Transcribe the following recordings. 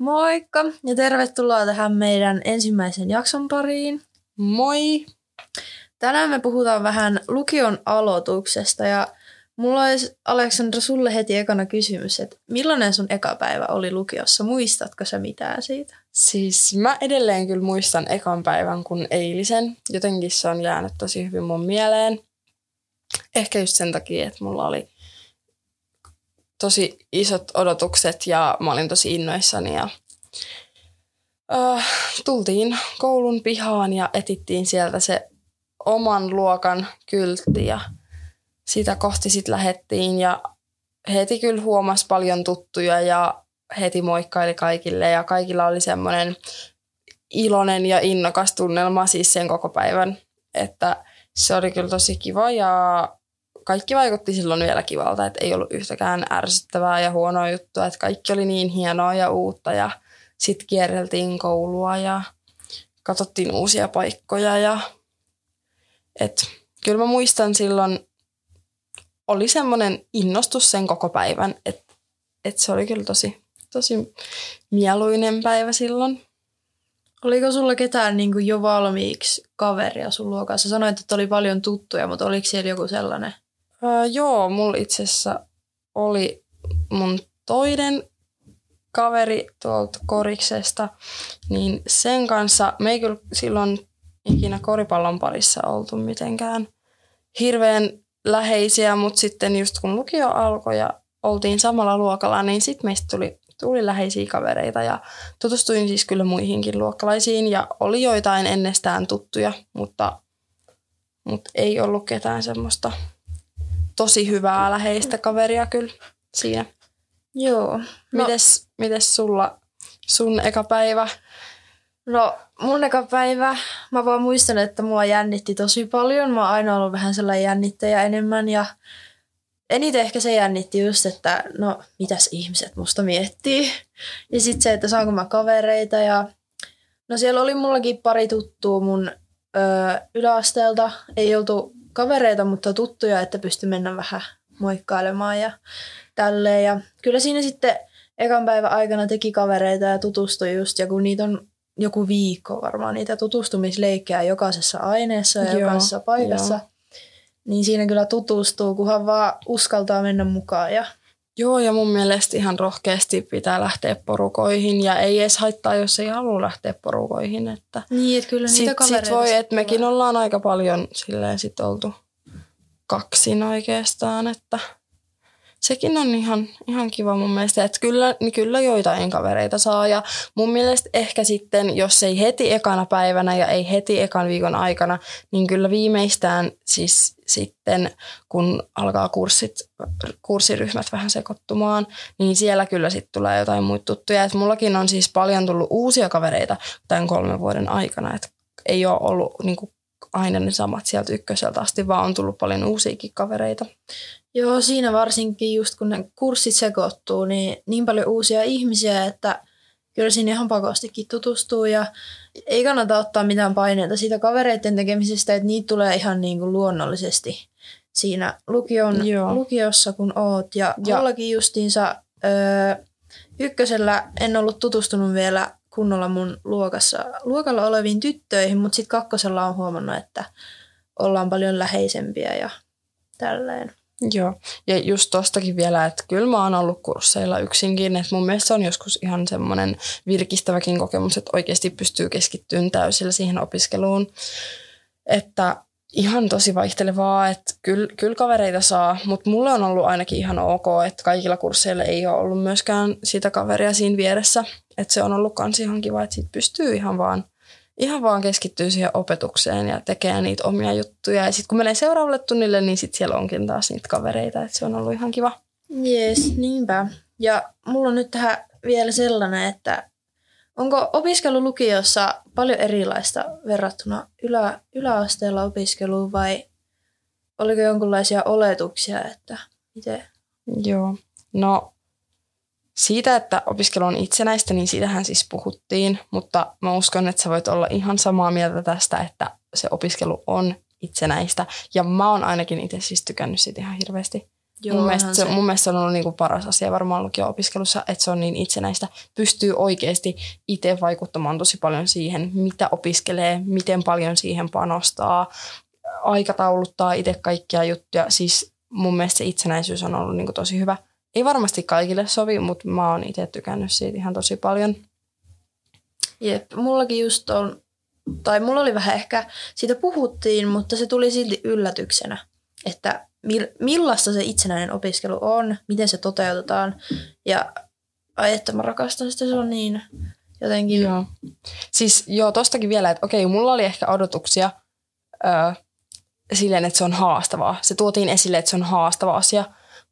Moikka ja tervetuloa tähän meidän ensimmäisen jakson pariin. Moi! Tänään me puhutaan vähän lukion aloituksesta ja mulla olisi Aleksandra sulle heti ekana kysymys, että millainen sun eka päivä oli lukiossa? Muistatko sä mitään siitä? Siis mä edelleen kyllä muistan ekan päivän kuin eilisen. Jotenkin se on jäänyt tosi hyvin mun mieleen. Ehkä just sen takia, että mulla oli tosi isot odotukset ja mä olin tosi innoissani ja äh, tultiin koulun pihaan ja etittiin sieltä se oman luokan kyltti ja sitä kohti sitten lähettiin ja heti kyllä huomasi paljon tuttuja ja heti moikkaili kaikille ja kaikilla oli semmoinen iloinen ja innokas tunnelma siis sen koko päivän, että se oli kyllä tosi kiva ja kaikki vaikutti silloin vielä kivalta, että ei ollut yhtäkään ärsyttävää ja huonoa juttua, että kaikki oli niin hienoa ja uutta ja sitten kierreltiin koulua ja katsottiin uusia paikkoja ja et, kyllä mä muistan silloin, oli semmoinen innostus sen koko päivän, että et se oli kyllä tosi, tosi mieluinen päivä silloin. Oliko sulla ketään niin kuin jo valmiiksi kaveria sun luokassa? Sanoit, että oli paljon tuttuja, mutta oliko siellä joku sellainen? Öö, joo, mulla itse asiassa oli mun toinen kaveri tuolta koriksesta, niin sen kanssa me ei kyllä silloin ikinä koripallon parissa oltu mitenkään hirveän läheisiä, mutta sitten just kun lukio alkoi ja oltiin samalla luokalla, niin sitten meistä tuli, tuli läheisiä kavereita ja tutustuin siis kyllä muihinkin luokkalaisiin ja oli joitain ennestään tuttuja, mutta, mutta ei ollut ketään semmoista tosi hyvää läheistä kaveria kyllä siinä. Joo. No, Mites, mites sulla sun eka päivä? no mun eka päivä, mä vaan muistan, että mua jännitti tosi paljon. Mä oon aina ollut vähän sellainen jännittäjä enemmän ja eniten ehkä se jännitti just, että no mitäs ihmiset musta miettii. Ja sitten se, että saanko mä kavereita ja no siellä oli mullakin pari tuttua mun ö, yläasteelta. Ei oltu kavereita, mutta tuttuja, että pysty mennä vähän moikkailemaan ja tälleen. Ja kyllä siinä sitten ekan päivän aikana teki kavereita ja tutustui just, ja kun niitä on joku viikko varmaan niitä tutustumisleikkejä jokaisessa aineessa ja Joo, jokaisessa paikassa, joo. niin siinä kyllä tutustuu, kunhan vaan uskaltaa mennä mukaan. Ja Joo, ja mun mielestä ihan rohkeasti pitää lähteä porukoihin ja ei edes haittaa, jos ei halua lähteä porukoihin. Että niin, että kyllä niitä sit, kavereita sit voi, että mekin ollaan aika paljon silleen sit oltu kaksin oikeastaan, että sekin on ihan, ihan kiva mun mielestä, että kyllä, niin kyllä joitain kavereita saa ja mun mielestä ehkä sitten, jos ei heti ekana päivänä ja ei heti ekan viikon aikana, niin kyllä viimeistään siis sitten, kun alkaa kurssit, kurssiryhmät vähän sekoittumaan, niin siellä kyllä sitten tulee jotain muita tuttuja. Et mullakin on siis paljon tullut uusia kavereita tämän kolmen vuoden aikana, että ei ole ollut niin kuin aina ne samat sieltä ykköseltä asti, vaan on tullut paljon uusiakin kavereita. Joo, siinä varsinkin just kun ne kurssit sekoittuu, niin niin paljon uusia ihmisiä, että kyllä sinne ihan pakostikin tutustuu ja ei kannata ottaa mitään paineita siitä kavereiden tekemisestä, että niitä tulee ihan niin kuin luonnollisesti siinä lukion, Joo. lukiossa, kun oot. Ja, Ja- mullakin justiinsa öö, ykkösellä en ollut tutustunut vielä kunnolla mun luokassa, luokalla oleviin tyttöihin, mutta sitten kakkosella on huomannut, että ollaan paljon läheisempiä ja tälleen. Joo, ja just tostakin vielä, että kyllä mä oon ollut kursseilla yksinkin, että mun mielestä se on joskus ihan semmoinen virkistäväkin kokemus, että oikeasti pystyy keskittymään täysillä siihen opiskeluun. Että ihan tosi vaihtelevaa, että kyllä, kyllä kavereita saa, mutta mulle on ollut ainakin ihan ok, että kaikilla kursseilla ei ole ollut myöskään sitä kaveria siinä vieressä. Että se on ollut kans ihan kiva, että siitä pystyy ihan vaan, ihan vaan keskittyä siihen opetukseen ja tekee niitä omia juttuja. Ja sitten kun menee seuraavalle tunnille, niin sitten siellä onkin taas niitä kavereita, että se on ollut ihan kiva. Jees, niinpä. Ja mulla on nyt tähän vielä sellainen, että onko opiskelu lukiossa paljon erilaista verrattuna ylä, yläasteella opiskeluun vai oliko jonkinlaisia oletuksia, että miten? Joo. No siitä, että opiskelu on itsenäistä, niin siitähän siis puhuttiin, mutta mä uskon, että sä voit olla ihan samaa mieltä tästä, että se opiskelu on itsenäistä. Ja mä oon ainakin itse siis tykännyt siitä ihan hirveästi. Joo, mun, mielestä se, se. mun mielestä se on ollut niinku paras asia varmaan lukio-opiskelussa, että se on niin itsenäistä. Pystyy oikeasti itse vaikuttamaan tosi paljon siihen, mitä opiskelee, miten paljon siihen panostaa, aikatauluttaa itse kaikkia juttuja. Siis mun mielestä se itsenäisyys on ollut niinku tosi hyvä. Ei varmasti kaikille sovi, mutta mä oon itse tykännyt siitä ihan tosi paljon. Jep, mullakin just on, tai mulla oli vähän ehkä, siitä puhuttiin, mutta se tuli silti yllätyksenä, että mil, millaista se itsenäinen opiskelu on, miten se toteutetaan. Ja ai että mä rakastan sitä, se on niin jotenkin, Joo. Siis joo, tostakin vielä, että okei, mulla oli ehkä odotuksia öö, silleen, että se on haastavaa. Se tuotiin esille, että se on haastava asia,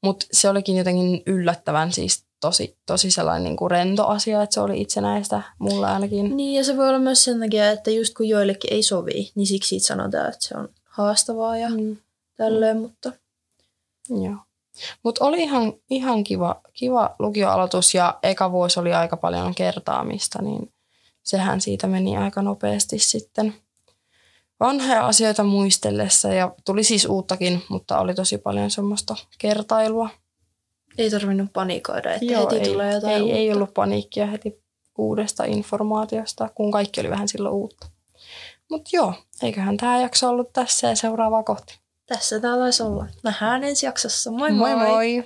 mutta se olikin jotenkin yllättävän siis tosi, tosi sellainen niin kuin rento asia, että se oli itsenäistä mulle ainakin. Niin, ja se voi olla myös sen takia, että just kun joillekin ei sovi, niin siksi siitä sanotaan, että se on haastavaa ja Mm. Tälleen, mutta Joo. Mutta oli ihan, ihan kiva, kiva lukioaloitus ja eka vuosi oli aika paljon kertaamista, niin sehän siitä meni aika nopeasti sitten vanhoja asioita muistellessa ja tuli siis uuttakin, mutta oli tosi paljon semmoista kertailua. ei tarvinnut panikoida, että Joo, heti ei, tulee jotain ei, uutta. ei ollut paniikkia heti uudesta informaatiosta, kun kaikki oli vähän silloin uutta. Mutta joo, eiköhän tämä jakso ollut tässä ja seuraavaa kohti. Tässä taisi olla. Nähdään ensi jaksossa. Moi moi! moi! moi.